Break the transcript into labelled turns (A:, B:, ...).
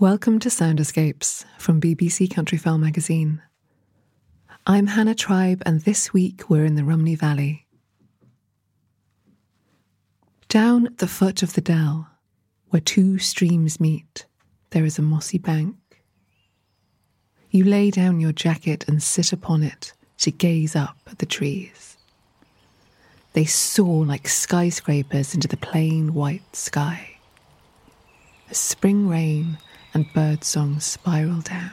A: Welcome to Sound Escapes from BBC Countryfile magazine. I'm Hannah Tribe, and this week we're in the Rhymney Valley. Down at the foot of the dell, where two streams meet, there is a mossy bank. You lay down your jacket and sit upon it to gaze up at the trees. They soar like skyscrapers into the plain white sky. A spring rain and birdsong spiral down.